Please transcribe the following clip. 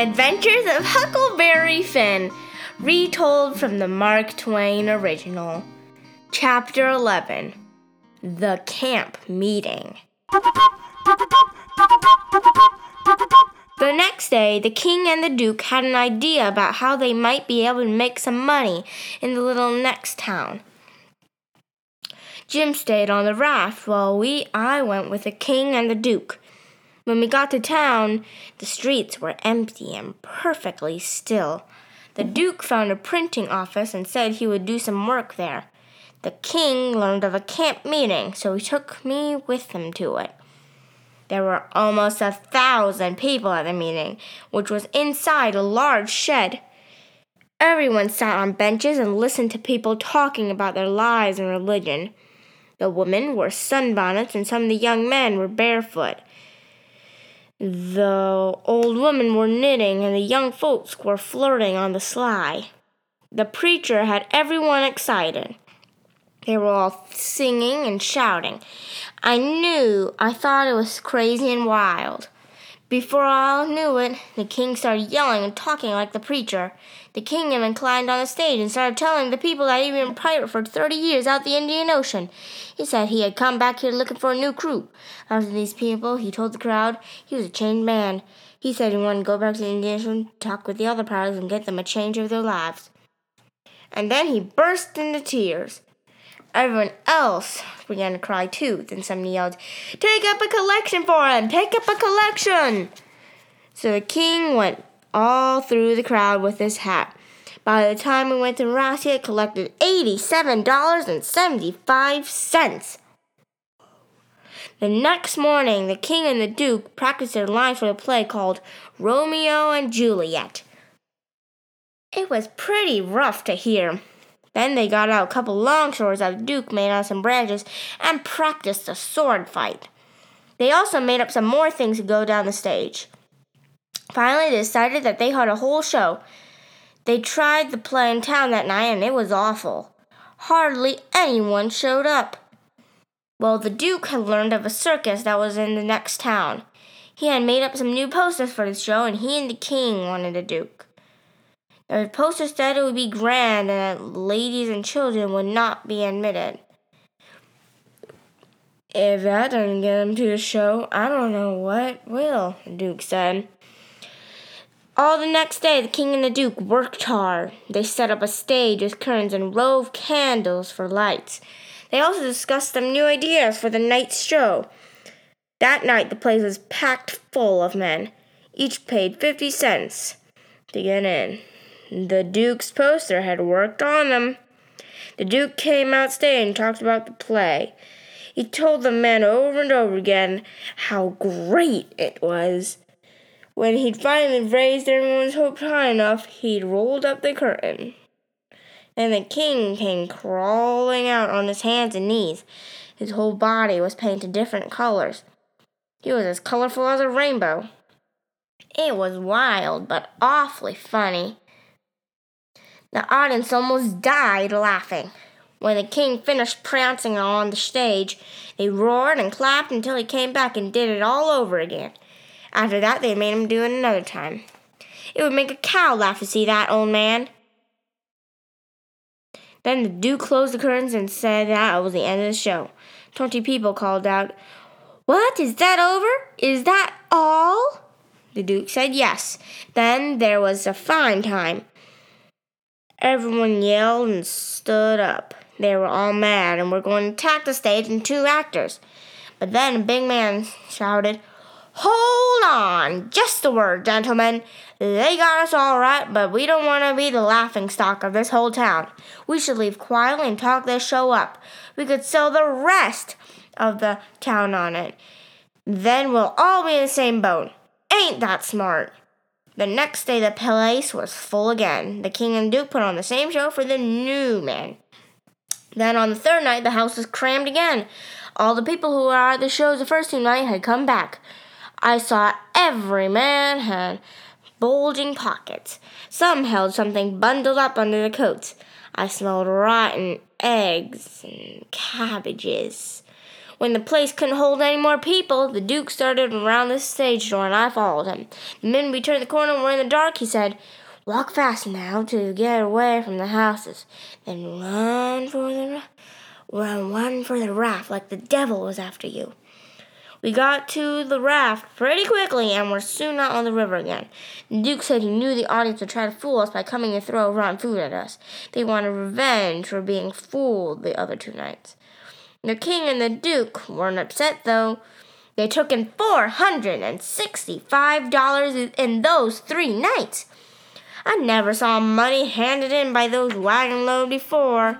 Adventures of Huckleberry Finn, retold from the Mark Twain original. Chapter 11 The Camp Meeting. The next day, the king and the duke had an idea about how they might be able to make some money in the little next town. Jim stayed on the raft while we I went with the king and the duke. When we got to town, the streets were empty and perfectly still. The Duke found a printing office and said he would do some work there. The king learned of a camp meeting, so he took me with him to it. There were almost a thousand people at the meeting, which was inside a large shed. Everyone sat on benches and listened to people talking about their lives and religion. The women wore sunbonnets, and some of the young men were barefoot. The old women were knitting, and the young folks were flirting on the sly. The preacher had everyone excited. They were all singing and shouting. I knew, I thought it was crazy and wild. Before I knew it, the king started yelling and talking like the preacher. The king even climbed on the stage and started telling the people that he'd been a pirate for 30 years out the Indian Ocean. He said he had come back here looking for a new crew. After these people, he told the crowd he was a changed man. He said he wanted to go back to the Indian Ocean, talk with the other pirates, and get them a change of their lives. And then he burst into tears. Everyone else began to cry too. Then somebody yelled, Take up a collection for him! Take up a collection! So the king went all through the crowd with his hat. By the time we went to Ross, he had collected $87.75. The next morning, the king and the duke practiced their lines for the play called Romeo and Juliet. It was pretty rough to hear. Then they got out a couple long swords that the Duke made out some branches and practiced a sword fight. They also made up some more things to go down the stage. Finally, they decided that they had a whole show. They tried the play in town that night and it was awful. Hardly anyone showed up. Well, the Duke had learned of a circus that was in the next town. He had made up some new posters for the show and he and the king wanted a Duke. The poster said it would be grand and that ladies and children would not be admitted. If that doesn't get him to the show, I don't know what will, the Duke said. All the next day, the king and the duke worked hard. They set up a stage with curtains and wove candles for lights. They also discussed some new ideas for the night's show. That night, the place was packed full of men. Each paid 50 cents to get in. The Duke's poster had worked on them. The Duke came out stage and talked about the play. He told the men over and over again how great it was. When he'd finally raised everyone's hopes high enough, he'd rolled up the curtain. And the king came crawling out on his hands and knees. His whole body was painted different colors. He was as colorful as a rainbow. It was wild, but awfully funny. The audience almost died laughing. When the king finished prancing on the stage, they roared and clapped until he came back and did it all over again. After that, they made him do it another time. It would make a cow laugh to see that old man. Then the Duke closed the curtains and said that was the end of the show. Twenty people called out, What? Is that over? Is that all? The Duke said yes. Then there was a fine time. Everyone yelled and stood up. They were all mad and were going to attack the stage and two actors. But then a big man shouted, Hold on! Just a word, gentlemen. They got us all right, but we don't want to be the laughing stock of this whole town. We should leave quietly and talk this show up. We could sell the rest of the town on it. Then we'll all be in the same boat. Ain't that smart? The next day, the place was full again. The king and duke put on the same show for the new man. Then on the third night, the house was crammed again. All the people who were at the shows the first two nights had come back. I saw every man had bulging pockets. Some held something bundled up under the coats. I smelled rotten eggs and cabbages. When the place couldn't hold any more people, the Duke started around the stage door and I followed him. The minute we turned the corner and were in the dark, he said, Walk fast now to get away from the houses. Then run for the run, run for the raft like the devil was after you. We got to the raft pretty quickly and were soon out on the river again. The Duke said he knew the audience would try to fool us by coming and throw rotten food at us. They wanted revenge for being fooled the other two nights. The King and the Duke weren't upset though. They took in $465 in those three nights. I never saw money handed in by those wagon load before.